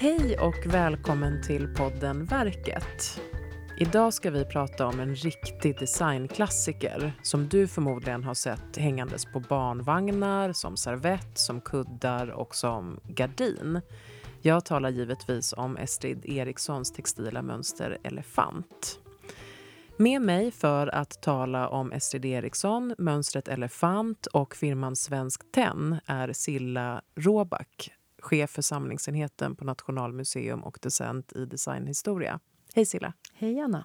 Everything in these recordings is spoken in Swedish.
Hej och välkommen till podden Verket. Idag ska vi prata om en riktig designklassiker som du förmodligen har sett hängandes på barnvagnar, som servett, som kuddar och som gardin. Jag talar givetvis om Estrid Erikssons textila mönster Elefant. Med mig för att tala om Estrid Eriksson, mönstret Elefant och firman Svensk Tenn är Silla Råback, chef för samlingsenheten på Nationalmuseum och docent i designhistoria. Hej Silla! Hej Anna!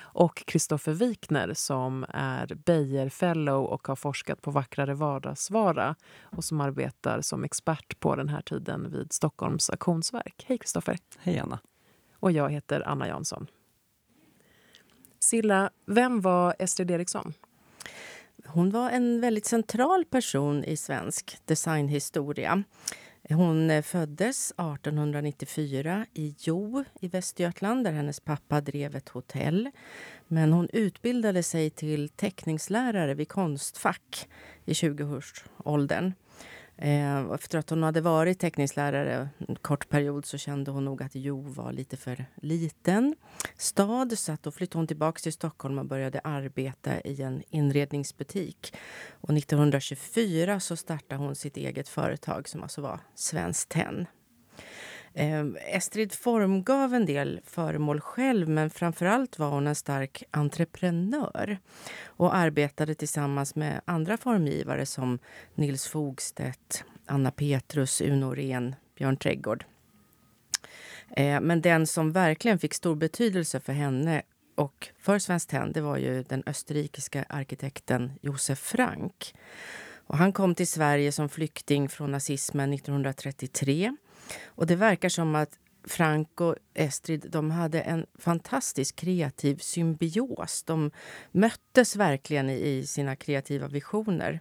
Och Kristoffer Wikner som är Beijer Fellow och har forskat på vackrare vardagsvara och som arbetar som expert på den här tiden vid Stockholms auktionsverk. Hej Kristoffer! Hej Anna! Och jag heter Anna Jansson. Silla, vem var Estrid Eriksson? Hon var en väldigt central person i svensk designhistoria. Hon eh, föddes 1894 i Jo i Västergötland där hennes pappa drev ett hotell. Men hon utbildade sig till teckningslärare vid Konstfack i 20-årsåldern. Eh, efter att hon hade varit teckningslärare en kort period så kände hon nog att Jo var lite för liten stad. Så att då flyttade hon tillbaka till Stockholm och började arbeta i en inredningsbutik. Och 1924 så startade hon sitt eget företag som alltså var Svenskt Tenn. Eh, Estrid formgav en del föremål själv men framförallt var hon en stark entreprenör och arbetade tillsammans med andra formgivare som Nils Fogstedt, Anna Petrus, Uno Ren, Björn Trädgård. Eh, men den som verkligen fick stor betydelse för henne och för Svenskt Tenn det var ju den österrikiska arkitekten Josef Frank. Och han kom till Sverige som flykting från nazismen 1933 och det verkar som att Frank och Estrid de hade en fantastisk kreativ symbios. De möttes verkligen i sina kreativa visioner.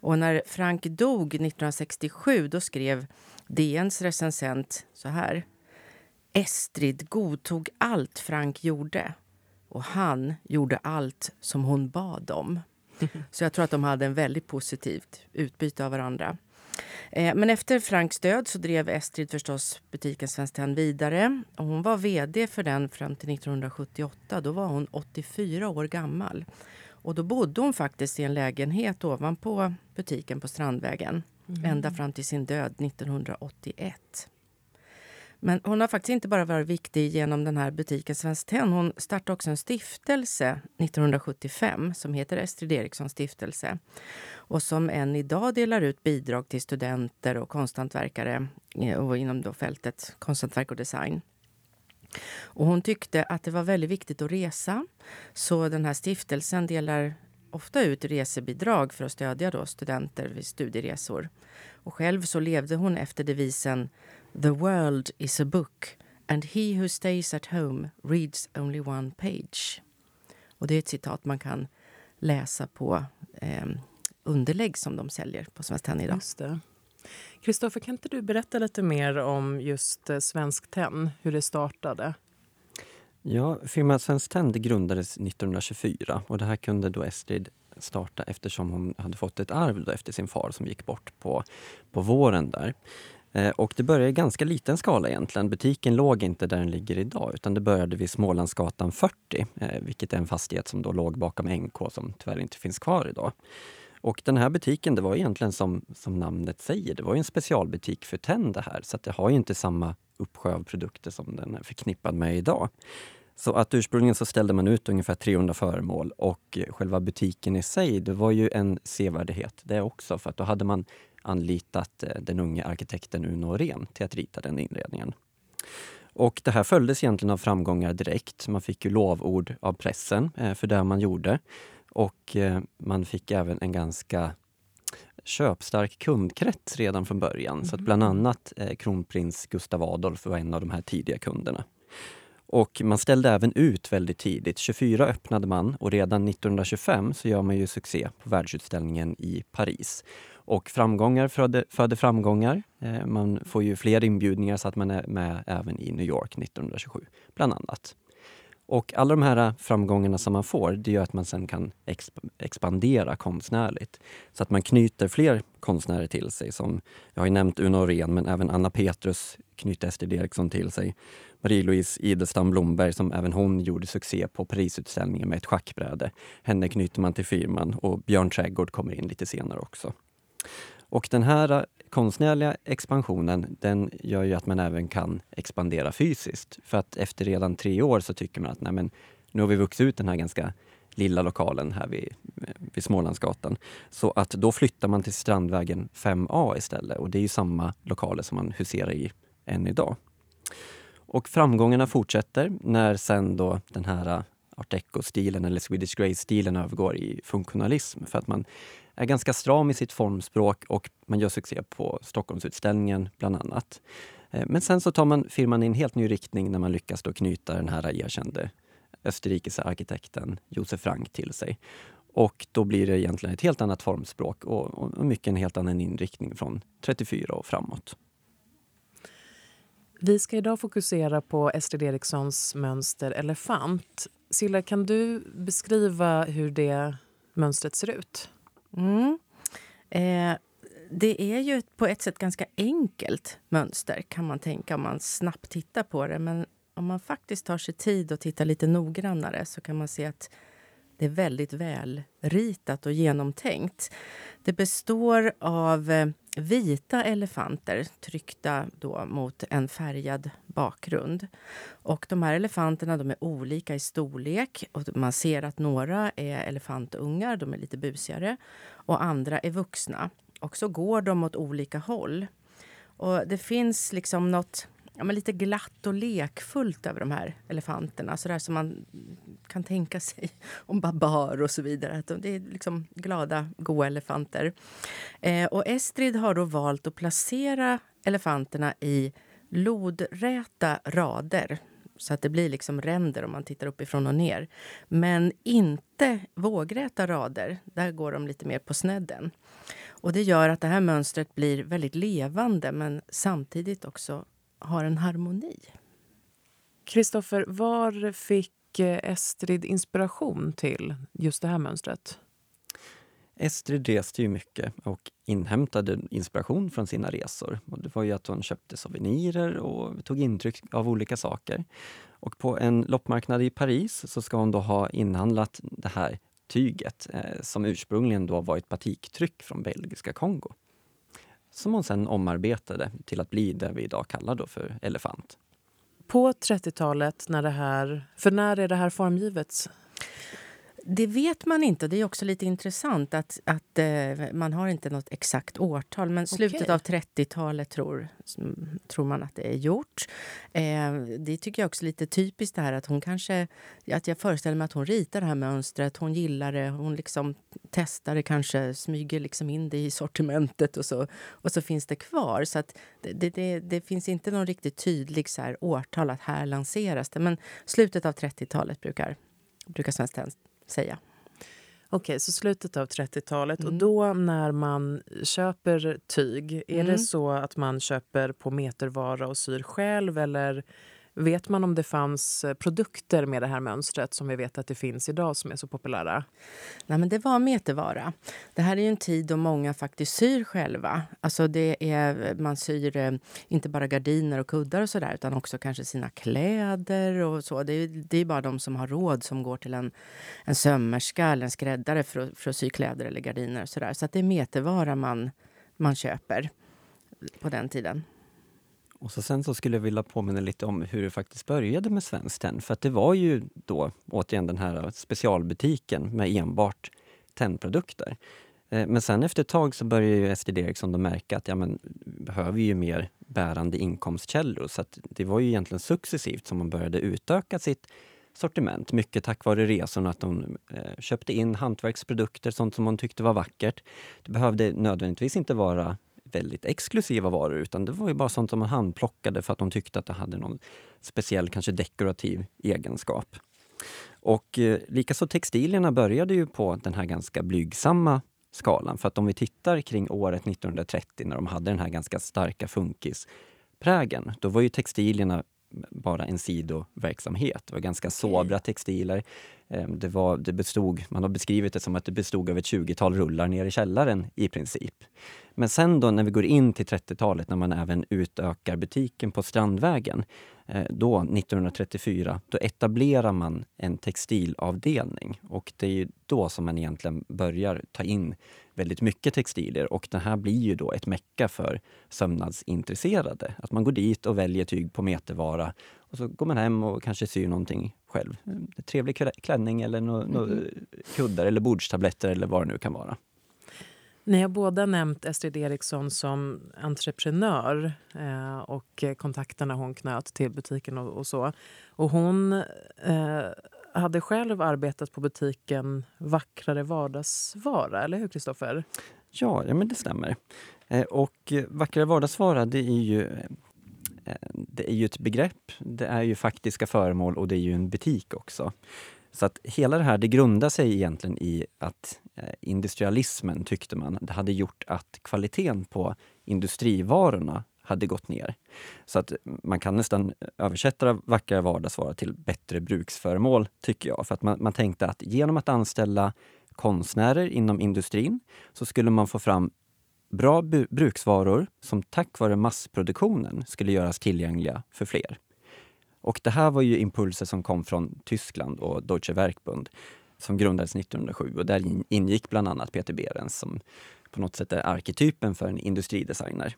Och när Frank dog 1967 då skrev DNs recensent så här. Estrid godtog allt Frank gjorde och han gjorde allt som hon bad om. Så jag tror att de hade en väldigt positivt utbyte av varandra. Eh, men efter Franks död så drev Estrid förstås butiken Svenskt Tenn vidare. Och hon var vd för den fram till 1978. Då var hon 84 år gammal. Och då bodde hon faktiskt i en lägenhet ovanpå butiken på Strandvägen. Mm. Ända fram till sin död 1981. Men hon har faktiskt inte bara varit viktig genom den här butiken Svenskt Tenn. Hon startade också en stiftelse 1975 som heter Estrid Erikssons stiftelse och som än idag delar ut bidrag till studenter och konsthantverkare eh, och inom då fältet konsthantverk och design. Och hon tyckte att det var väldigt viktigt att resa. Så den här stiftelsen delar ofta ut resebidrag för att stödja då studenter vid studieresor. Och själv så levde hon efter devisen The world is a book and he who stays at home reads only one page. Och det är ett citat man kan läsa på eh, underlägg som de säljer på Svenskt Tenn idag. Kristoffer, kan inte du berätta lite mer om just eh, Svenskt Tenn, hur det startade? Ja, firman Svenskt Tenn grundades 1924 och det här kunde då Estrid starta eftersom hon hade fått ett arv efter sin far som gick bort på, på våren där. Eh, och det började i ganska liten skala egentligen. Butiken låg inte där den ligger idag utan det började vid Smålandsgatan 40, eh, vilket är en fastighet som då låg bakom NK som tyvärr inte finns kvar idag. Och den här butiken, det var egentligen som, som namnet säger, det var en specialbutik för tänder här, så det har ju inte samma uppsjö av produkter som den är förknippad med idag. Så att ursprungligen så ställde man ut ungefär 300 föremål och själva butiken i sig, det var ju en sevärdhet det också, för att då hade man anlitat eh, den unge arkitekten Uno Ren till att rita den inredningen. Och det här följdes egentligen av framgångar direkt. Man fick ju lovord av pressen eh, för det man gjorde. Och eh, man fick även en ganska köpstark kundkrets redan från början. Mm. Så att bland mm. annat kronprins Gustav Adolf var en av de här tidiga kunderna. Och man ställde även ut väldigt tidigt. 24 öppnade man och redan 1925 så gör man ju succé på världsutställningen i Paris. Och framgångar föder, föder framgångar. Eh, man får ju fler inbjudningar så att man är med även i New York 1927, bland annat. Och alla de här framgångarna som man får, det gör att man sen kan exp expandera konstnärligt. Så att man knyter fler konstnärer till sig. Som, jag har ju nämnt Uno Ren, men även Anna Petrus knyter Estrid Eriksson till sig. Marie-Louise Idelstam Blomberg, som även hon gjorde succé på Parisutställningen med ett schackbräde. Henne knyter man till firman och Björn Trädgård kommer in lite senare också. Och den här eh, konstnärliga expansionen den gör ju att man även kan expandera fysiskt. För att efter redan tre år så tycker man att nej men, nu har vi vuxit ut den här ganska lilla lokalen här vid, eh, vid Smålandsgatan. Så att då flyttar man till Strandvägen 5A istället och det är ju samma lokaler som man huserar i än idag. Och framgångarna fortsätter när sen då den här eh, art deco-stilen eller Swedish Grey-stilen övergår i funktionalism för att man är ganska stram i sitt formspråk och man gör succé på Stockholmsutställningen bland annat. Eh, men sen så tar man firman i en helt ny riktning när man lyckas då knyta den här erkände österrikiska arkitekten Josef Frank till sig. Och då blir det egentligen ett helt annat formspråk och, och mycket en helt annan inriktning från 34 och framåt. Vi ska idag fokusera på Estrid Erikssons mönster elefant. Silla, kan du beskriva hur det mönstret ser ut? Mm. Eh, det är ju på ett sätt ganska enkelt mönster kan man tänka om man snabbt tittar på det. Men om man faktiskt tar sig tid och tittar lite noggrannare så kan man se att det är väldigt väl ritat och genomtänkt. Det består av eh, vita elefanter tryckta då mot en färgad bakgrund. Och de här elefanterna de är olika i storlek. Och man ser att några är elefantungar, de är lite busigare. Och andra är vuxna. Och så går de åt olika håll. Och det finns liksom något ja, men lite glatt och lekfullt över de här elefanterna. Så där som man kan tänka sig om Babar och så vidare. Att det är liksom glada, goa elefanter. Eh, och Estrid har då valt att placera elefanterna i lodräta rader så att det blir liksom ränder om man tittar uppifrån och ner. Men inte vågräta rader. Där går de lite mer på snedden. Och det gör att det här mönstret blir väldigt levande men samtidigt också har en harmoni. Kristoffer, var fick eh, Estrid inspiration till just det här mönstret? Estrid reste ju mycket och inhämtade inspiration från sina resor. Och det var ju att hon köpte souvenirer och tog intryck av olika saker. Och på en loppmarknad i Paris så ska hon då ha inhandlat det här tyget eh, som ursprungligen då var ett batiktryck från belgiska Kongo som hon sen omarbetade till att bli det vi idag kallar då för elefant. På 30-talet, när det här, för när är det här formgivet? Det vet man inte. Det är också lite intressant att, att eh, man har inte något exakt årtal. Men slutet okay. av 30-talet tror, tror man att det är gjort. Eh, det tycker jag också är lite typiskt här att hon kanske... Att jag föreställer mig att hon ritar det här mönstret. Hon gillar det. Hon liksom testar det kanske, smyger liksom in det i sortimentet och så, och så finns det kvar. Så att det, det, det finns inte någon riktigt tydlig så här, årtal att här lanseras det. Men slutet av 30-talet brukar, brukar Svenskt säga. Okej, så slutet av 30-talet. Mm. Och då när man köper tyg, är mm. det så att man köper på metervara och syr själv eller Vet man om det fanns eh, produkter med det här mönstret som vi vet att det finns idag som är så populära? Nej, men det var metervara. Det här är ju en tid då många faktiskt syr själva. Alltså det är, man syr eh, inte bara gardiner och kuddar och sådär utan också kanske sina kläder och så. Det är, det är bara de som har råd som går till en, en sömmerska eller en skräddare för att, för att sy kläder eller gardiner och sådär. Så att det är metervara man, man köper på den tiden. Och så sen så skulle jag vilja påminna lite om hur det faktiskt började med Svenskt Tenn. För att det var ju då återigen den här specialbutiken med enbart tennprodukter. Eh, men sen efter ett tag så började ju Estrid Eriksson då märka att ja, men, vi behöver ju mer bärande inkomstkällor. Så det var ju egentligen successivt som man började utöka sitt sortiment. Mycket tack vare resorna, att hon eh, köpte in hantverksprodukter, sånt som hon tyckte var vackert. Det behövde nödvändigtvis inte vara väldigt exklusiva varor utan det var ju bara sånt som man handplockade för att de tyckte att det hade någon speciell, kanske dekorativ egenskap. Och eh, likaså textilierna började ju på den här ganska blygsamma skalan. För att om vi tittar kring året 1930 när de hade den här ganska starka funkisprägen, då var ju textilierna bara en sidoverksamhet. Det var ganska sobra textiler. Eh, det, var, det bestod, man har beskrivit det som att det bestod av ett 20-tal rullar ner i källaren i princip. Men sen då när vi går in till 30-talet när man även utökar butiken på Strandvägen, eh, då 1934, då etablerar man en textilavdelning och det är då som man egentligen börjar ta in väldigt mycket textilier och det här blir ju då ett mecka för sömnadsintresserade. Att man går dit och väljer tyg på metervara och så går man hem och kanske syr någonting själv. En trevlig klänning eller no, no mm. kuddar eller bordstabletter eller vad det nu kan vara. Ni har båda nämnt Estrid Eriksson som entreprenör eh, och kontakterna hon knöt till butiken och, och så. Och hon eh, hade själv arbetat på butiken Vackrare vardagsvara, eller hur Kristoffer? Ja, ja, men det stämmer. Eh, och Vackrare vardagsvara, det är ju eh, det är ju ett begrepp, det är ju faktiska föremål och det är ju en butik också. Så att hela det här det grundar sig egentligen i att eh, industrialismen tyckte man det hade gjort att kvaliteten på industrivarorna hade gått ner. Så att man kan nästan översätta vackra vardagsvara till bättre bruksföremål, tycker jag. För att man, man tänkte att genom att anställa konstnärer inom industrin så skulle man få fram bra bruksvaror som tack vare massproduktionen skulle göras tillgängliga för fler. Och det här var ju impulser som kom från Tyskland och Deutsche Werkbund som grundades 1907 och där ingick bland annat Peter Behrens som på något sätt är arketypen för en industridesigner.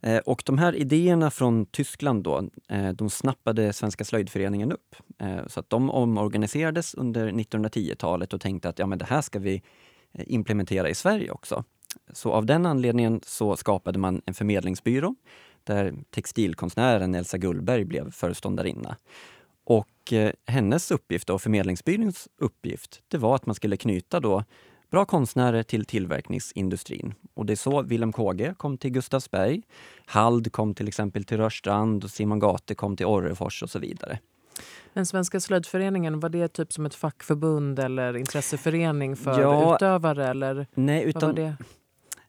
Eh, och de här idéerna från Tyskland då, eh, de snappade Svenska slöjdföreningen upp. Eh, så att de omorganiserades under 1910-talet och tänkte att ja, men det här ska vi implementera i Sverige också. Så av den anledningen så skapade man en förmedlingsbyrå där textilkonstnären Elsa Gullberg blev föreståndarinna. Och hennes uppgift och förmedlingsbyråns uppgift, det var att man skulle knyta då bra konstnärer till tillverkningsindustrin. Och det är så Willem Kåge kom till Gustavsberg. Hald kom till exempel till Rörstrand och Simon Gate kom till Orrefors och så vidare. Men Svenska slöjdföreningen, var det typ som ett fackförbund eller intresseförening för ja, utövare? Eller nej, utan, vad var det?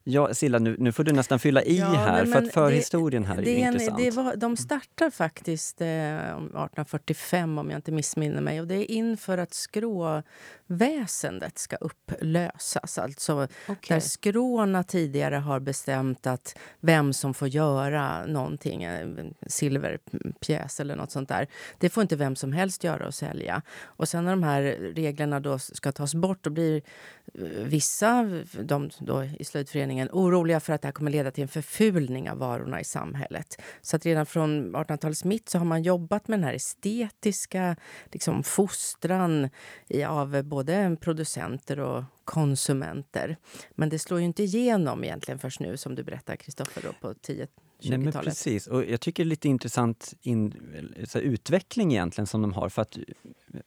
Ja, Silla, nu, nu får du nästan fylla i ja, här, för att förhistorien här det, är en, intressant. Det var, de startar faktiskt eh, 1845, om jag inte missminner mig. Och det är inför att skråväsendet ska upplösas. Alltså okay. där skråna tidigare har bestämt att vem som får göra någonting, en silverpjäs eller nåt sånt där. Det får inte vem som helst göra och sälja. Och sen när de här reglerna då ska tas bort, då blir vissa, de då i slöjdföreningen, oroliga för att det här kommer leda till en förfulning av varorna i samhället. Så att redan från 1800-talets mitt så har man jobbat med den här estetiska liksom, fostran i, av både producenter och konsumenter. Men det slår ju inte igenom egentligen först nu, som du berättar, Kristoffer, på 10 Nej, men precis. Och jag tycker det är lite intressant in, så utveckling egentligen som de har. För att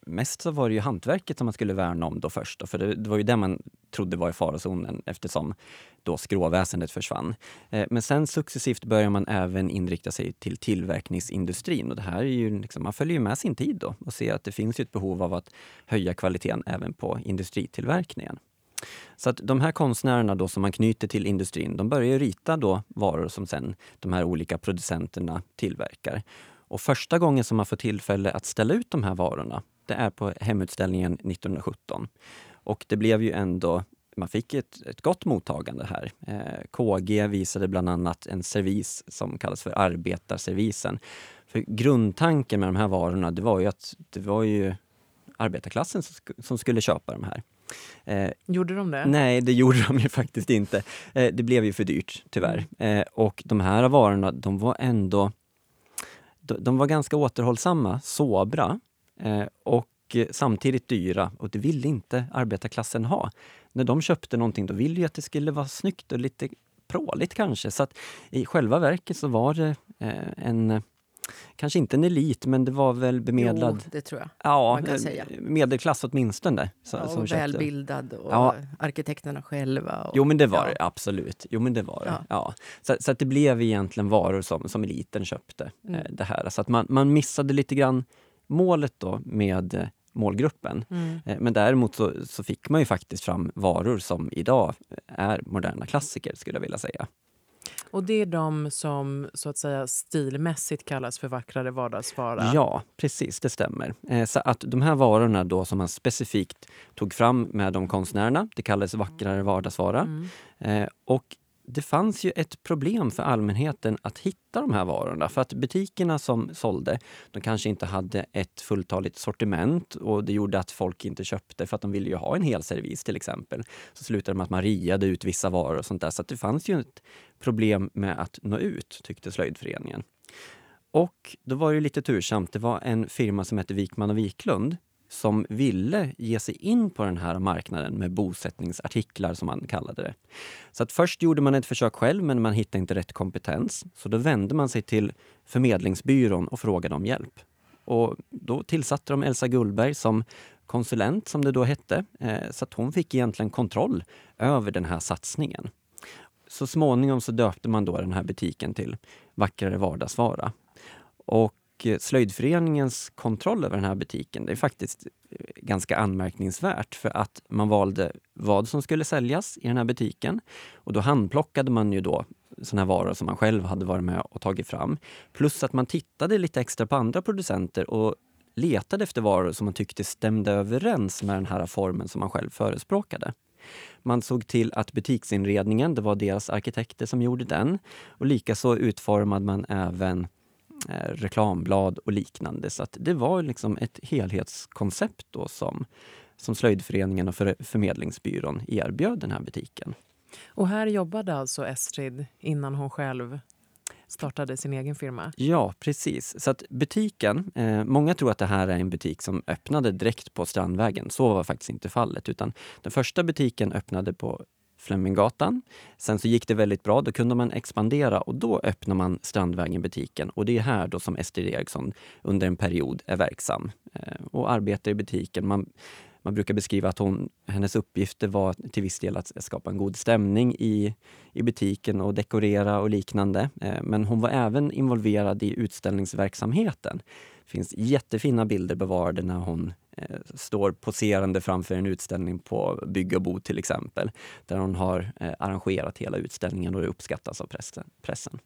mest så var det ju hantverket som man skulle värna om då först. Då, för det, det var ju det man trodde var i farozonen eftersom då skråväsendet försvann. Eh, men sen successivt börjar man även inrikta sig till tillverkningsindustrin. Och det här är ju liksom, man följer ju med sin tid då och ser att det finns ett behov av att höja kvaliteten även på industritillverkningen. Så att de här konstnärerna då som man knyter till industrin, de börjar rita då varor som sen de här olika producenterna tillverkar. Och första gången som man får tillfälle att ställa ut de här varorna, det är på hemutställningen 1917. Och det blev ju ändå man fick ett, ett gott mottagande här. Eh, KG visade bland annat en servis som kallas för arbetarservisen. För grundtanken med de här varorna, det var ju att det var ju arbetarklassen som, som skulle köpa de här. Eh, gjorde de det? Nej, det gjorde de ju faktiskt inte. Eh, det blev ju för dyrt, tyvärr. Mm. Eh, och de här varorna, de var ändå... De, de var ganska återhållsamma, sobra eh, och samtidigt dyra. Och det ville inte arbetarklassen ha. När de köpte någonting, då ville ju att det skulle vara snyggt och lite pråligt kanske. Så att i själva verket så var det eh, en kanske inte en elit, men det var väl bemedlad... Jo, det tror jag. Ja, man kan säga. medelklass åtminstone. Så, ja, och välbildad och ja. arkitekterna själva. Och, jo, men det var ja. det absolut. Jo, men det var det. Ja. Så, så att det blev egentligen varor som, som eliten köpte. Mm. Eh, det här. Så att man, man missade lite grann målet då med eh, målgruppen. Mm. Eh, men däremot så, så, fick man ju faktiskt fram varor som idag är moderna klassiker, skulle jag vilja säga. Och det är de som så att säga stilmässigt kallas för vackrare vardagsvara? Ja, precis, det stämmer. Eh, så att de här varorna då som man specifikt tog fram med de konstnärerna, det kallades vackrare vardagsvara. Mm. Eh, och det fanns ju ett problem för allmänheten att hitta de här varorna. För att butikerna som sålde, de kanske inte hade ett fulltaligt sortiment och det gjorde att folk inte köpte för att de ville ju ha en hel servis till exempel. Så slutade det med att man riade ut vissa varor och sånt där. Så det fanns ju ett problem med att nå ut, tyckte slöjdföreningen. Och då var det lite tursamt. Det var en firma som hette Wikman och Wiklund som ville ge sig in på den här marknaden med bosättningsartiklar som man kallade det. Så att först gjorde man ett försök själv men man hittade inte rätt kompetens. Så då vände man sig till förmedlingsbyrån och frågade om hjälp. Och då tillsatte de Elsa Gullberg som konsulent, som det då hette, eh, så att hon fick egentligen kontroll över den här satsningen. Så småningom så döpte man då den här butiken till Vackrare vardagsvara. Och Eh, slöjdföreningens kontroll över den här butiken, det är faktiskt eh, ganska anmärkningsvärt för att man valde vad som skulle säljas i den här butiken. Och då handplockade man ju då sådana här varor som man själv hade varit med och tagit fram. Plus att man tittade lite extra på andra producenter och letade efter varor som man tyckte stämde överens med den här formen som man själv förespråkade. Man såg till att butiksinredningen, det var deras arkitekter som gjorde den. Och likaså utformade man även reklamblad och liknande. Så att det var liksom ett helhetskoncept då som, som Slöjdföreningen och för, Förmedlingsbyrån erbjöd den här butiken. Och här jobbade alltså Estrid innan hon själv startade sin egen firma? Ja, precis. Så att butiken, eh, många tror att det här är en butik som öppnade direkt på Strandvägen. Så var faktiskt inte fallet, utan den första butiken öppnade på Fleminggatan. Sen så gick det väldigt bra, då kunde man expandera och då öppnar man Strandvägen-butiken. Och det är här då som Ester Eriksson under en period är verksam eh, och arbetar i butiken. Man, man brukar beskriva att hon, hennes uppgifter var till viss del att skapa en god stämning i, i butiken och dekorera och liknande. Eh, men hon var även involverad i utställningsverksamheten. Det finns jättefina bilder bevarade när hon eh, står poserande framför en utställning på Bygg och Bo till exempel. Där hon har eh, arrangerat hela utställningen och det uppskattas av pressen.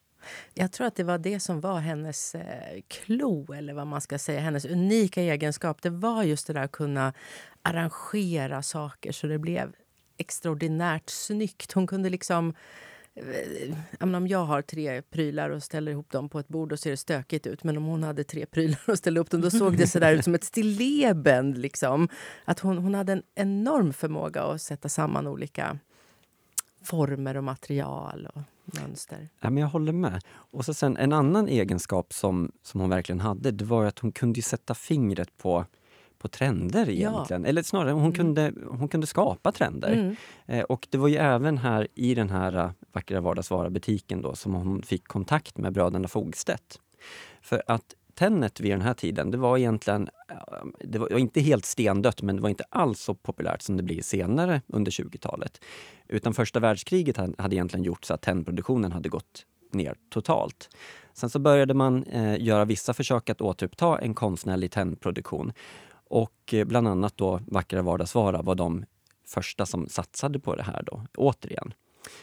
Jag tror att det var det som var hennes eh, klo, eller vad man ska säga, hennes unika egenskap. Det var just det där att kunna arrangera saker så det blev extraordinärt snyggt. Hon kunde liksom eh, om jag har tre prylar och ställer ihop dem på ett bord och ser det stökigt ut. Men om hon hade tre prylar och ställde upp dem då såg det så där ut som ett stilleben. Liksom. Att hon, hon hade en enorm förmåga att sätta samman olika former och material och mönster. Ja, men jag håller med. Och så sen en annan egenskap som, som hon verkligen hade, det var att hon kunde sätta fingret på på trender egentligen. Ja. Eller snarare, hon, mm. kunde, hon kunde skapa trender. Mm. Eh, och det var ju även här i den här uh, Vackra vardagsvara-butiken då som hon fick kontakt med bröderna Fogstedt. För att Tennet vid den här tiden, det var egentligen, eh, det var inte helt stendött, men det var inte alls så populärt som det blir senare under 20-talet. Utan första världskriget hade egentligen gjort så att tennproduktionen hade gått ner totalt. Sen så började man eh, göra vissa försök att återuppta en konstnärlig tennproduktion. Och eh, bland annat då Vackra vardagsvara var de första som satsade på det här då, återigen.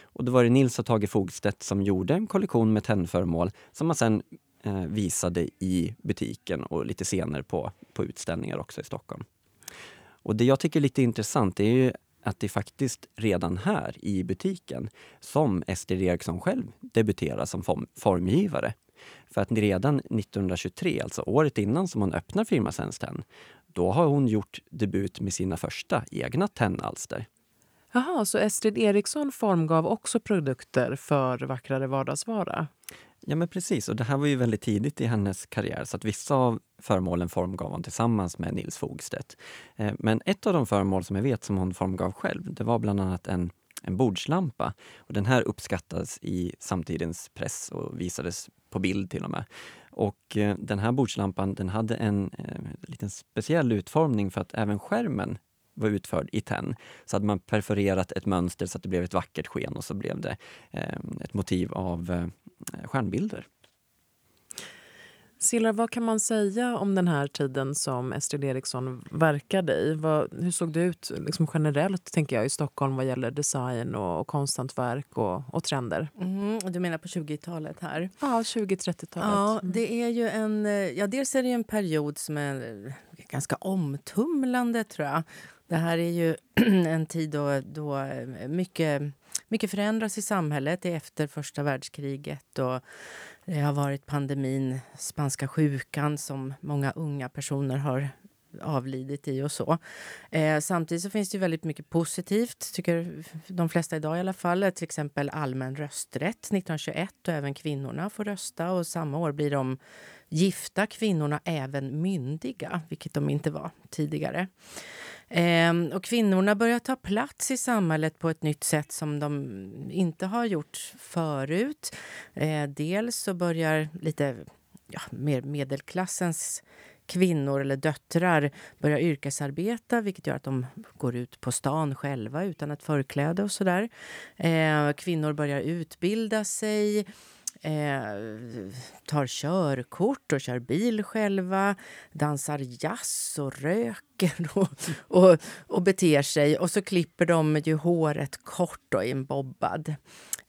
Och då var det Nils och Tage Fogstedt som gjorde en kollektion med tennföremål som man sen Eh, visade i butiken och lite senare på, på utställningar också i Stockholm. Och det jag tycker är lite intressant är ju att det faktiskt redan här i butiken som Ester Eriksson själv debuterar som form, formgivare. För att redan 1923, alltså året innan som hon öppnar firma Svenskt Tenn, då har hon gjort debut med sina första egna tennalster. Jaha, så Estrid Eriksson formgav också produkter för Vackrare vardagsvara? Ja, men precis. Och det här var ju väldigt tidigt i hennes karriär så att vissa av föremålen formgav hon tillsammans med Nils Fogstedt. Eh, men ett av de föremål som jag vet som hon formgav själv, det var bland annat en, en bordslampa. Och den här uppskattades i samtidens press och visades på bild till och med. Och eh, den här bordslampan den hade en eh, liten speciell utformning för att även skärmen var utförd i tenn. Så hade man perforerat ett mönster så att det blev ett vackert sken och så blev det eh, ett motiv av eh, stjärnbilder. Silla, vad kan man säga om den här tiden som Estrid Eriksson verkade i? Vad, hur såg det ut liksom generellt tänker jag, i Stockholm vad gäller design och, och konsthantverk och, och trender? Mm, du menar på 20-talet här? Ja, 20-30-talet. Ja, mm. det är ju en, ja, dels är det en period som är ganska omtumlande, tror jag. Det här är ju en tid då, då eh, mycket, mycket förändras i samhället. Det är efter första världskriget. Och det har varit pandemin, spanska sjukan som många unga personer har avlidit i och så. Eh, samtidigt så finns det väldigt mycket positivt, tycker de flesta idag i alla fall. Till exempel allmän rösträtt 1921 och även kvinnorna får rösta och samma år blir de gifta kvinnorna även myndiga, vilket de inte var tidigare. Eh, och kvinnorna börjar ta plats i samhället på ett nytt sätt som de inte har gjort förut. Eh, dels så börjar lite ja, mer medelklassens kvinnor eller döttrar börja yrkesarbeta vilket gör att de går ut på stan själva utan ett förkläde och sådär. Eh, kvinnor börjar utbilda sig eh, tar körkort och kör bil själva, dansar jazz och röker och, och, och beter sig. Och så klipper de ju håret kort då, i en bobbad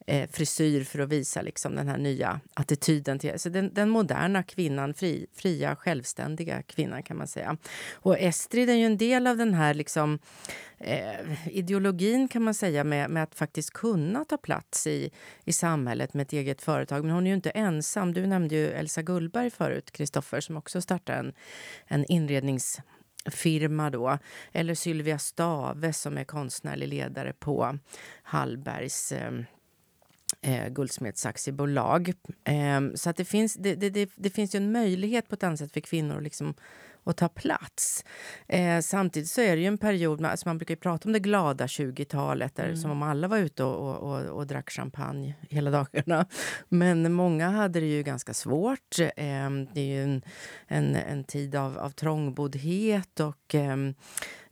eh, frisyr för att visa liksom, den här nya attityden. till alltså den, den moderna kvinnan, fri, fria, självständiga kvinnan kan man säga. Och Estrid är ju en del av den här liksom, eh, ideologin kan man säga med, med att faktiskt kunna ta plats i, i samhället med ett eget företag. Men hon är ju inte ensam. Du nämnde ju Elsa Gullberg förut, Kristoffer, som också startade en, en inrednings firma då. Eller Sylvia Stave som är konstnärlig ledare på Hallbergs eh, eh, guldsmedsaktiebolag. Eh, så att det, finns, det, det, det, finns ju en möjlighet på ett annat sätt för kvinnor att liksom, att ta plats. Eh, samtidigt så är det ju en period, alltså man brukar prata om det glada 20-talet, mm. som om alla var ute och, och, och, och, drack champagne hela dagarna. Men många hade det ju ganska svårt. Eh, det är ju en, en, en tid av, av trångboddhet och eh,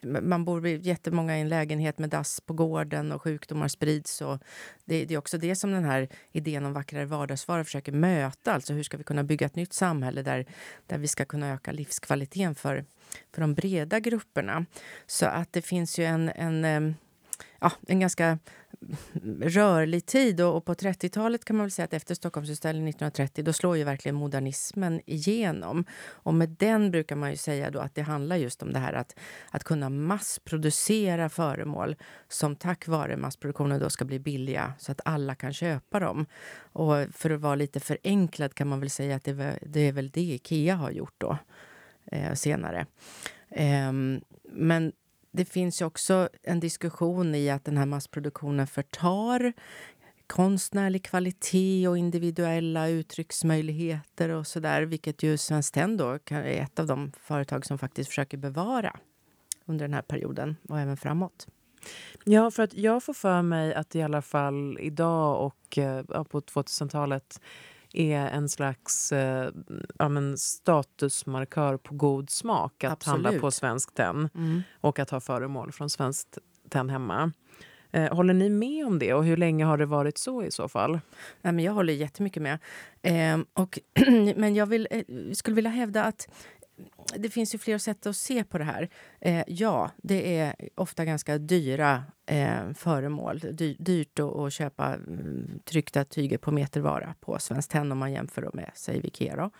man bor jättemånga i en lägenhet med dass på gården och sjukdomar sprids. Och det, det, är också det som den här idén om vackrare vardagsvaror försöker möta. Alltså hur ska vi kunna bygga ett nytt samhälle där, där vi ska kunna öka livskvaliteten för, för de breda grupperna. Så att det finns ju en, en eh, ja, en ganska rörlig tid. Och, på 30-talet kan man väl säga att efter Stockholmsutställningen 1930 då slår ju verkligen modernismen igenom. Och med den brukar man ju säga då att det handlar just om det här att, att kunna massproducera föremål som tack vare massproduktionen då ska bli billiga så att alla kan köpa dem. Och för att vara lite förenklad kan man väl säga att det, det är väl det Ikea har gjort då eh, senare. Eh, men det finns ju också en diskussion i att den här massproduktionen förtar konstnärlig kvalitet och individuella uttrycksmöjligheter och sådär, vilket ju Svenskt Tenn då är ett av de företag som faktiskt försöker bevara under den här perioden och även framåt. Ja, för att jag får för mig att i alla fall idag och eh, på 2000-talet är en slags eh, ja, men statusmarkör på god smak att Absolut. handla på Svenskt Tenn mm. och att ha föremål från Svenskt Tenn hemma. Eh, håller ni med om det och hur länge har det varit så i så fall? Nej, men jag håller jättemycket med. Eh, och, men jag vill, eh, skulle vilja hävda att det finns ju flera sätt att se på det här. Eh, ja, det är ofta ganska dyra eh, föremål. Dy dyrt att, att köpa mm, tryckta tyger på metervara på Svenskt Tenn om man jämför med, säg Vikero.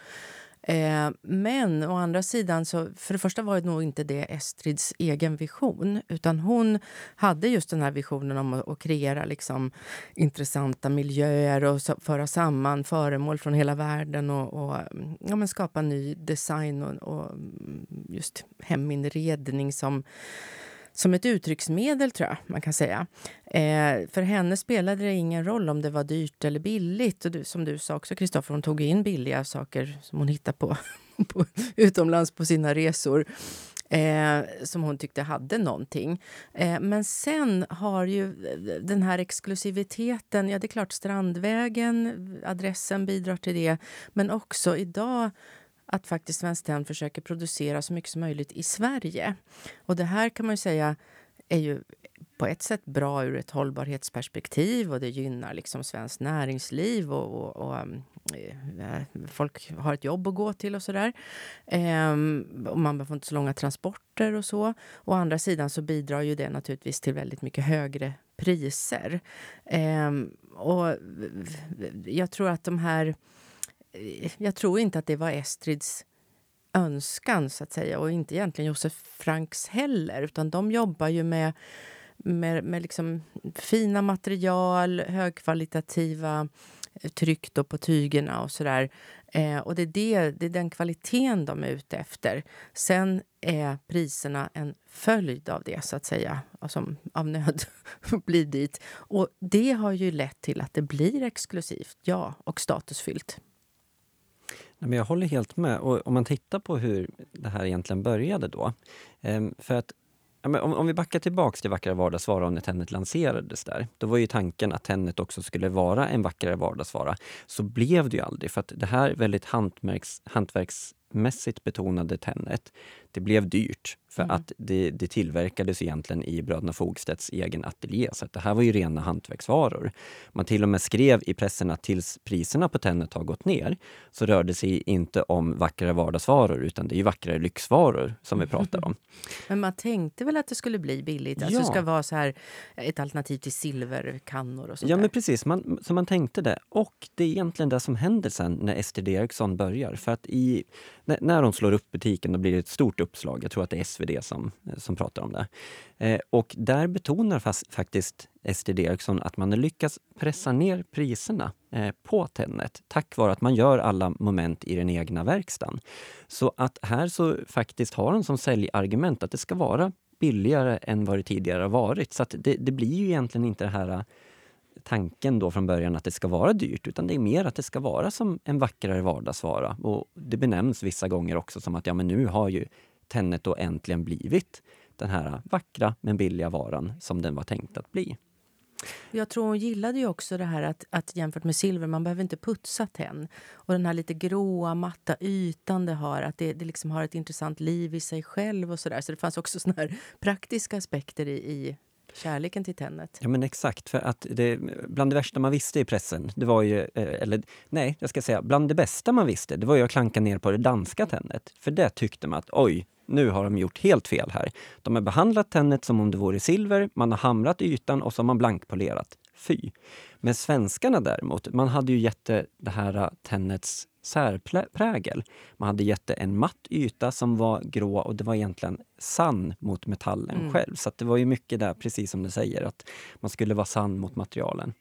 Eh, men å andra sidan, så, för det första var det nog inte det Estrids egen vision. Utan hon hade just den här visionen om att, att kreera liksom, intressanta miljöer och så, föra samman föremål från hela världen och, och ja, men skapa ny design och, och just heminredning som som ett uttrycksmedel, tror jag man kan säga. Eh, för henne spelade det ingen roll om det var dyrt eller billigt. Och du, som du sa också, Kristoffer, hon tog in billiga saker som hon hittade på, på utomlands på sina resor. Eh, som hon tyckte hade någonting. Eh, men sen har ju den här exklusiviteten... Ja, det är klart, Strandvägen, adressen bidrar till det. Men också idag att faktiskt Svenskt Tenn försöker producera så mycket som möjligt i Sverige. Och det här kan man ju säga är ju på ett sätt bra ur ett hållbarhetsperspektiv och det gynnar liksom svenskt näringsliv och, och, och, um, eh, folk har ett jobb att gå till och sådär. Eh, och man får inte så långa transporter och så. Å andra sidan så bidrar ju det naturligtvis till väldigt mycket högre priser. Ehm, och jag tror att de här... Eh, jag tror inte att det var Estrids önskan, så att säga. Och inte egentligen Josef Franks heller. Utan de jobbar ju med, med, med liksom fina material, högkvalitativa eh, tryck på tygerna och sådär. Eh, och det är, det, det är den kvaliteten de är ute efter. Sen är priserna en följd av det, så att säga. Alltså, av nöd blir dit. Och det har ju lett till att det blir exklusivt, ja, och statusfyllt. Men jag håller helt med. Och om man tittar på hur det här egentligen började då. Ehm, för att om, vi backar tillbaks till Vackrare vardagsvara när Tennet lanserades där. Då var ju tanken att Tennet också skulle vara en vackrare vardagsvara. Så blev det ju aldrig för att det här väldigt hantverks, hantverksmässigt betonade Tennet, det blev dyrt. För mm. att det, det tillverkades egentligen i bröderna Fogstedts egen ateljé. Så det här var ju rena hantverksvaror. Man till och med skrev i pressen att tills priserna på Tennet har gått ner så rör det sig inte om vackrare vardagsvaror utan det är vackrare lyxvaror som vi pratar om. Men man tänkte väl att det skulle bli billigt? Alltså ja. det ska vara så här ett alternativ till silverkannor och sånt Ja, men precis. Man, så man tänkte det. Och det är egentligen det som händer sen när STD Eriksson börjar. För att i, när, när de slår upp butiken då blir det ett stort uppslag. Jag tror att det är SvD som, eh, som pratar om det. Eh, och där betonar fast, faktiskt STD Eriksson att man har lyckats pressa ner priserna eh, på Tennet tack vare att man gör alla moment i den egna verkstaden. Så att här så faktiskt har de som säljargument att det ska vara billigare än vad det tidigare har varit. Så att det, det blir ju egentligen inte det här tanken då från början att det ska vara dyrt, utan det är mer att det ska vara som en vackrare vardagsvara. Och det benämns vissa gånger också som att ja, men nu har ju Tennet då äntligen blivit den här vackra men billiga varan som den var tänkt att bli. Jag tror hon gillade ju också det här att, att jämfört med silver, man behöver inte putsa tenn. Och den här lite gråa, matta ytan det har, att det, det liksom har ett intressant liv i sig själv och sådär. Så det fanns också såna här praktiska aspekter i, i kärleken till tennet. Ja men exakt, för att det, bland det värsta man visste i pressen, det var ju, eh, eller nej, jag ska säga, bland det bästa man visste, det var ju att klanka ner på det danska tennet. För det tyckte man att oj, nu har de gjort helt fel här. De har behandlat tennet som om det vore silver, man har hamrat ytan och så har man blankpolerat. Fy! Men svenskarna däremot, man hade ju gett det här eh, tennets särprägel. Man hade gett det en matt yta som var grå och det var egentligen sann mot metallen mm. själv. Så det var ju mycket där, precis som du säger, att man skulle vara sann mot materialen.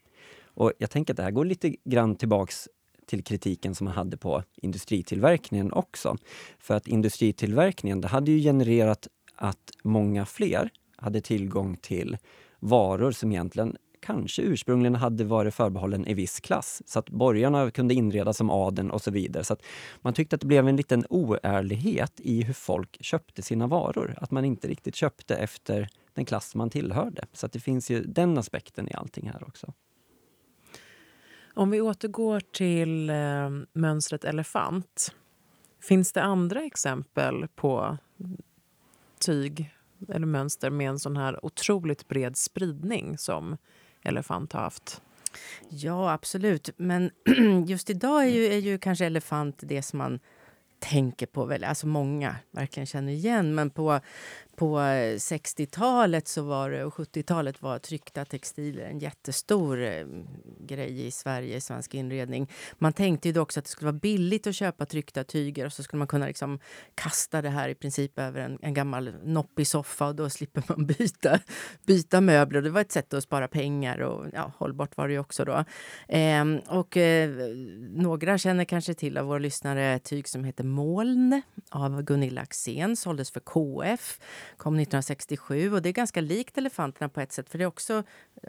Och jag tänker att det här går lite grann tillbaks till kritiken som man hade på industritillverkningen också. För att industritillverkningen, det hade ju genererat att många fler hade tillgång till varor som egentligen kanske ursprungligen hade varit förbehållen en viss klass. Så att borgarna kunde inreda som adeln och så vidare. Så att man tyckte att det blev en liten oärlighet i hur folk köpte sina varor. Att man inte riktigt köpte efter den klass man tillhörde. Så att det finns ju den aspekten i allting här också. Om vi återgår till eh, mönstret elefant. Finns det andra exempel på tyg eller mönster med en sån här otroligt bred spridning som elefant har haft? Ja, absolut. Men just idag är ju, är ju kanske elefant det som man tänker på, väl, alltså många verkligen känner igen. Men på, på eh, 60-talet så var det, och 70-talet var tryckta textiler en jättestor eh, grej i Sverige, i svensk inredning. Man tänkte ju också att det skulle vara billigt att köpa tryckta tyger och så skulle man kunna liksom kasta det här i princip över en, en gammal noppig soffa och då slipper man byta, byta möbler. Det var ett sätt att spara pengar och ja, hållbart var det ju också då. Eh, och eh, några känner kanske till av våra lyssnare ett tyg som heter Moln av Gunilla Axén, såldes för KF kom 1967 och det är ganska likt elefanterna på ett sätt för det är också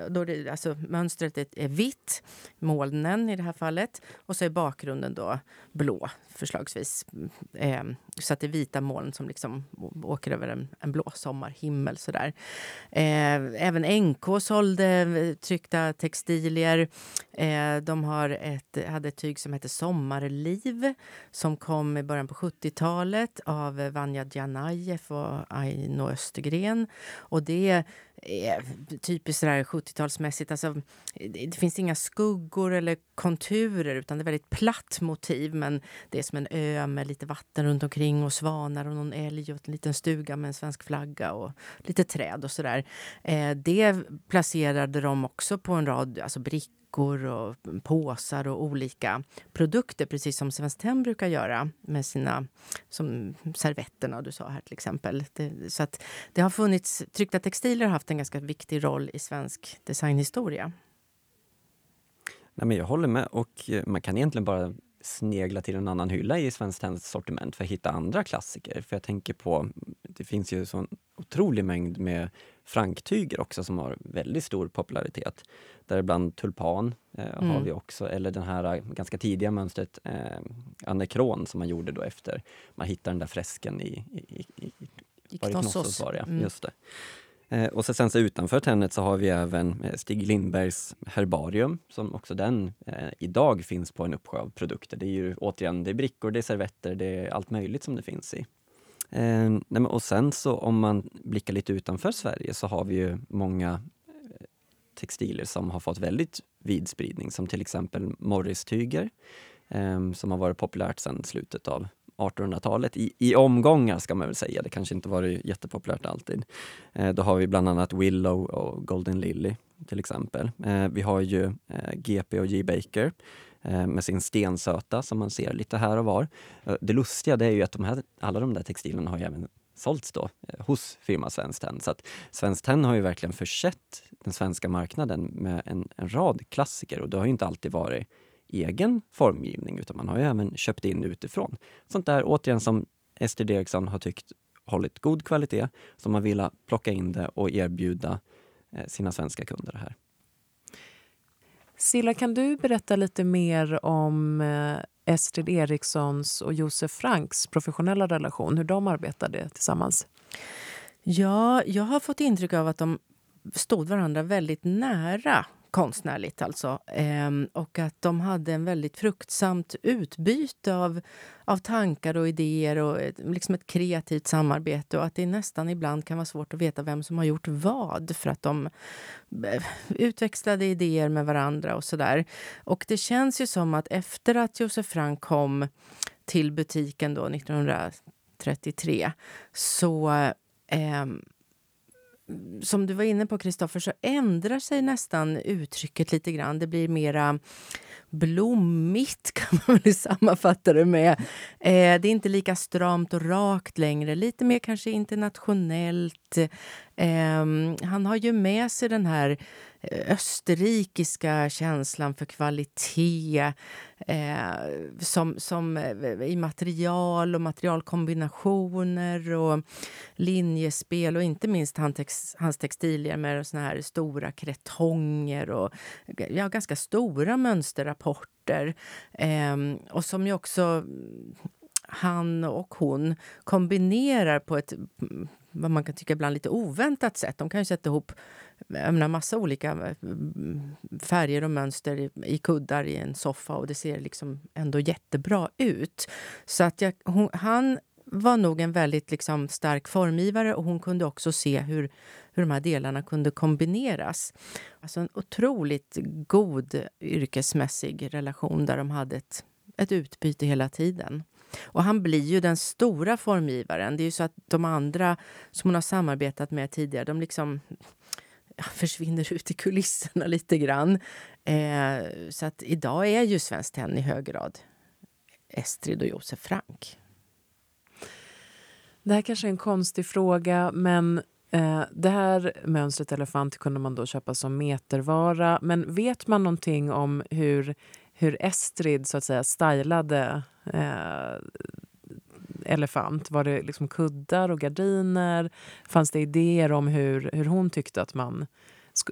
då det, alltså, mönstret är, är vitt, molnen i det här fallet och så är bakgrunden då blå förslagsvis. Eh, så att det är vita moln som liksom åker över en, en blå sommarhimmel. Sådär. Eh, även NK sålde tryckta textilier. Eh, de har ett, hade ett tyg som hette Sommarliv som kom i början på 70-talet av Vanja Djanajev och och Östergren. Och det är typiskt 70-talsmässigt. Alltså, det finns inga skuggor eller konturer utan det är väldigt platt motiv. Men det är som en ö med lite vatten runt omkring och svanar och någon älg och en liten stuga med en svensk flagga och lite träd och sådär. Eh, det placerade de också på en rad alltså brickor fickor och påsar och olika produkter precis som Svenskt Tenn brukar göra med sina som servetterna du sa här till exempel. Det, så att det har funnits, tryckta textiler har haft en ganska viktig roll i svensk designhistoria. Nej, men jag håller med och eh, man kan egentligen bara snegla till en annan hylla i Svenskt Tenns sortiment för att hitta andra klassiker. För jag tänker på, det finns ju sån otrolig mängd med franktyger också som har väldigt stor popularitet. Däribland tulpan eh, mm. har vi också, eller den här eh, ganska tidiga mönstret eh, anekron som man gjorde då efter man hittade den där fresken i, i, i, i Knossos. Var det, mm. just det. Eh, och så sen så utanför tennet så har vi även eh, Stig Lindbergs herbarium som också den eh, idag finns på en uppsjö av produkter. Det är ju återigen det är brickor, det är servetter, det är allt möjligt som det finns i. Eh, nej, och sen så om man blickar lite utanför Sverige så har vi ju många eh, textiler som har fått väldigt vid spridning som till exempel Morris-tyger eh, som har varit populärt sedan slutet av 1800-talet i, i omgångar ska man väl säga. Det kanske inte varit jättepopulärt alltid. Eh, då har vi bland annat Willow och Golden Lily till exempel. Eh, vi har ju eh, GP och J. Baker Eh, Eh, med sin stensöta som man ser lite här och var. Eh, det lustiga det är ju att de här, alla de där textilerna har ju även sålts då eh, hos firma Svenskt Tenn. Så att Svenskt Tenn har ju verkligen försett den svenska marknaden med en, en rad klassiker och det har ju inte alltid varit egen formgivning utan man har ju även köpt in utifrån. Sånt där återigen som Ester Eriksson har tyckt hållit god kvalitet, som man vill plocka in det och erbjuda sina svenska kunder det här. Silla, kan du berätta lite mer om eh, Estrid Erikssons och Josef Franks professionella relation, hur de arbetade tillsammans? Ja, jag har fått intryck av att de stod varandra väldigt nära konstnärligt alltså. Ehm, och att de hade en väldigt fruktsamt utbyte av, av tankar och idéer och ett, liksom ett kreativt samarbete och att det nästan ibland kan vara svårt att veta vem som har gjort vad för att de eh, utväxlade idéer med varandra och sådär. Och det känns ju som att efter att Josef Frank kom till butiken då 1933 så eh, som du var inne på, Kristoffer, så ändrar sig nästan uttrycket lite grann. Det blir mera blommigt, kan man väl sammanfatta det med. Eh, det är inte lika stramt och rakt längre. Lite mer kanske internationellt. Ehm, han har ju med sig den här eh, österrikiska känslan för kvalitet eh, som, som eh, i material och materialkombinationer och linjespel och inte minst han tex, hans textilier med såna här stora kretonger och ja, ganska stora mönsterrapporter. Eh, och som ju också han och hon kombinerar på ett vad man kan tycka ibland lite oväntat sätt. De kan ju sätta ihop en menar, massa olika eh, färger och mönster i, i, kuddar i en soffa och det ser liksom ändå jättebra ut. Så att jag, hon, han var nog en väldigt liksom stark formgivare och hon kunde också se hur, hur de här delarna kunde kombineras. Alltså en otroligt god yrkesmässig relation där de hade ett, ett utbyte hela tiden. Och han blir ju den stora formgivaren. Det är ju så att de andra som hon har samarbetat med tidigare, de liksom försvinner ut i kulisserna lite grann. Eh, så att idag är ju Svenskt Tenn i hög grad Estrid och Josef Frank. Det här kanske är en konstig fråga, men eh, det här mönstret elefant kunde man då köpa som metervara. Men vet man någonting om hur, hur Estrid så att säga stylade eh, elefant? Var det liksom kuddar och gardiner? Fanns det idéer om hur, hur hon tyckte att man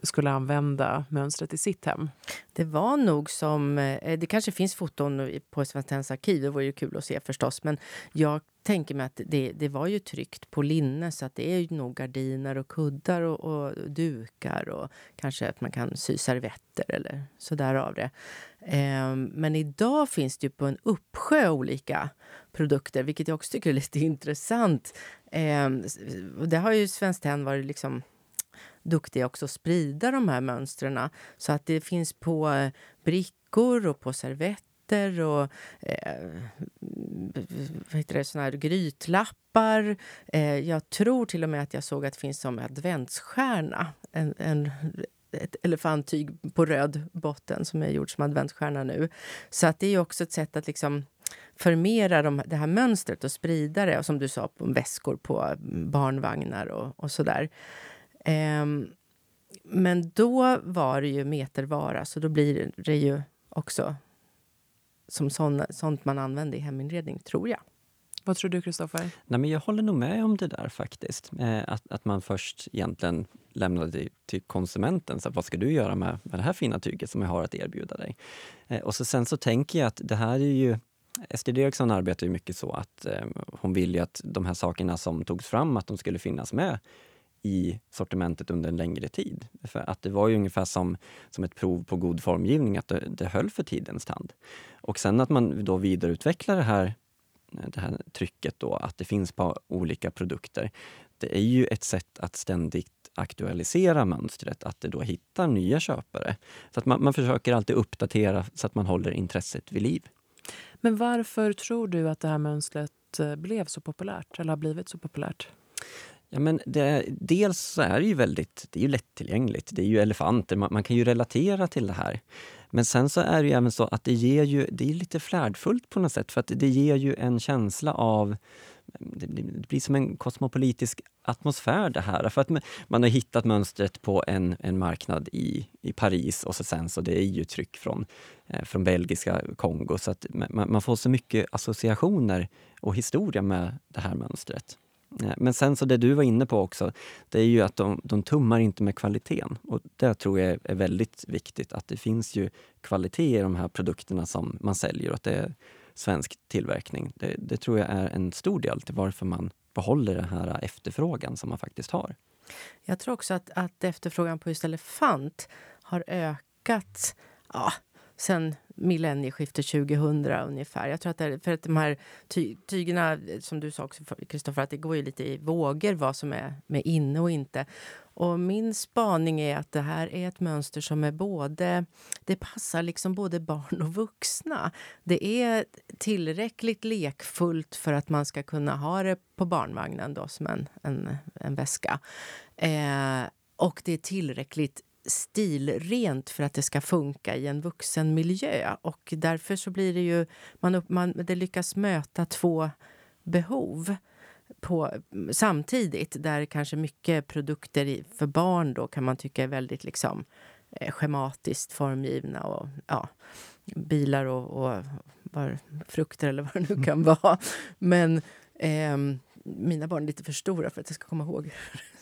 skulle använda mönstret i sitt hem? Det var nog som... Eh, det kanske finns foton på Svenskt Tenns arkiv, det vore ju kul att se förstås. Men jag tänker mig att det, det var ju tryckt på linne så att det är nog gardiner och kuddar och, och dukar och kanske att man kan sy servetter eller sådär av det. Ehm, men idag finns det ju på en uppsjö olika produkter, vilket jag också tycker är lite intressant. Eh, det har ju Svenskt Tenn varit liksom duktiga också att sprida de här mönstren. Så att det finns på eh, brickor och på servetter och eh, vad heter det, såna här grytlappar. Eh, jag tror till och med att jag såg att det finns som adventsstjärna. En, en, ett elefanttyg på röd botten som är gjort som adventsstjärna nu. Så att det är också ett sätt att liksom förmera de, det här mönstret och sprida det. Och som du sa, på väskor på barnvagnar och, och sådär. Um, men då var det ju metervara, så då blir det ju också som sån, sånt man använder i heminredning, tror jag. Vad tror du, Kristoffer? Jag håller nog med om det där faktiskt. Eh, att, att man först egentligen lämnade det till konsumenten. Så vad ska du göra med, med det här fina tyget som jag har att erbjuda dig? Eh, och så sen så tänker jag att det här är ju Estrid Eriksson arbetar ju mycket så att eh, hon vill ju att de här sakerna som togs fram, att de skulle finnas med i sortimentet under en längre tid. För att det var ju ungefär som, som ett prov på god formgivning, att det, det höll för tidens tand. Och sen att man då vidareutvecklar det här, det här trycket då, att det finns på olika produkter. Det är ju ett sätt att ständigt aktualisera mönstret, att det då hittar nya köpare. Så att man, man försöker alltid uppdatera så att man håller intresset vid liv. Men varför tror du att det här mönstret eh, blev så populärt, eller har blivit så populärt? Ja, men det, dels så är det ju väldigt det är ju lättillgängligt. Det är ju elefanter, man, man, kan ju relatera till det här. Men sen så är det ju även så att det ger ju, det är lite flärdfullt på något sätt för att det ger ju en känsla av det blir som en kosmopolitisk atmosfär det här. För att man har hittat mönstret på en, en marknad i, i Paris och så sen så det är ju tryck från, eh, från belgiska Kongo. Så att man, man, får så mycket associationer och historia med det här mönstret. Eh, men sen så det du var inne på också, det är ju att de, de tummar inte med kvaliteten. Och det tror jag är väldigt viktigt, att det finns ju kvalitet i de här produkterna som man säljer och att det är svensk tillverkning. Det, det tror jag är en stor del till varför man behåller den här efterfrågan som man faktiskt har. Jag tror också att, att efterfrågan på just elefant har ökat ja, sen millennieskiftet 2000 ungefär. Jag tror att det, för att de här ty, tygerna, som du sa också Kristoffer, att det går ju lite i vågor vad som är med inne och inte. Och min spaning är att det här är ett mönster som är både... Det passar liksom både barn och vuxna. Det är tillräckligt lekfullt för att man ska kunna ha det på barnvagnen då, som en, en, en väska. Eh, och det är tillräckligt stilrent för att det ska funka i en vuxen miljö. Och därför så blir det ju... Man, man, det lyckas möta två behov på, samtidigt. Där kanske mycket produkter för barn då kan man tycka är väldigt liksom, eh, schematiskt formgivna. Och, ja, bilar och, och var, frukter eller vad det nu kan vara. Men eh, mina barn är lite för stora för att jag ska komma ihåg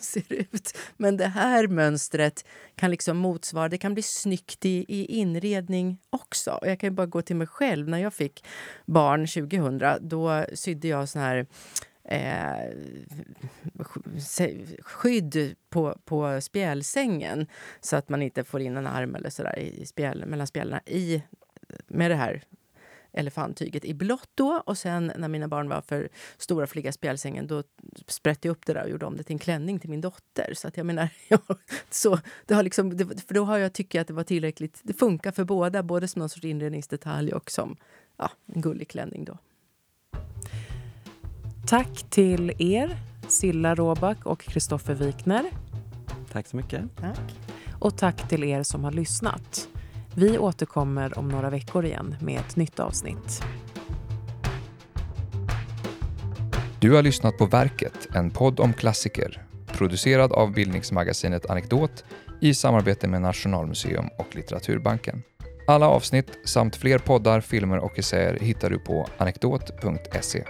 ser ut. Men det här mönstret kan liksom motsvara, det kan bli snyggt i, i inredning också. Och jag kan bara gå till mig själv. När jag fick barn 2000, då sydde jag sån här eh, skydd på, på spjälsängen så att man inte får in en arm eller så där i spjäl, mellan spjälorna. i, med det här elefanttyget i blått då. Och sen när mina barn var för stora för att ligga i spjälsängen då sprätte jag upp det där och gjorde om det till en klänning till min dotter. Så att jag menar, ja, så det har liksom, det, för då har jag tyckt att det var tillräckligt. Det funkar för båda, både som någon sorts inredningsdetalj och som ja, en gullig klänning då. Tack till er, Silla Råback och Kristoffer Wikner. Tack så mycket. Tack. Och tack till er som har lyssnat. Vi återkommer om några veckor igen med ett nytt avsnitt. Du har lyssnat på Verket, en podd om klassiker. Producerad av bildningsmagasinet Anekdot i samarbete med Nationalmuseum och Litteraturbanken. Alla avsnitt samt fler poddar, filmer och essäer hittar du på anekdot.se.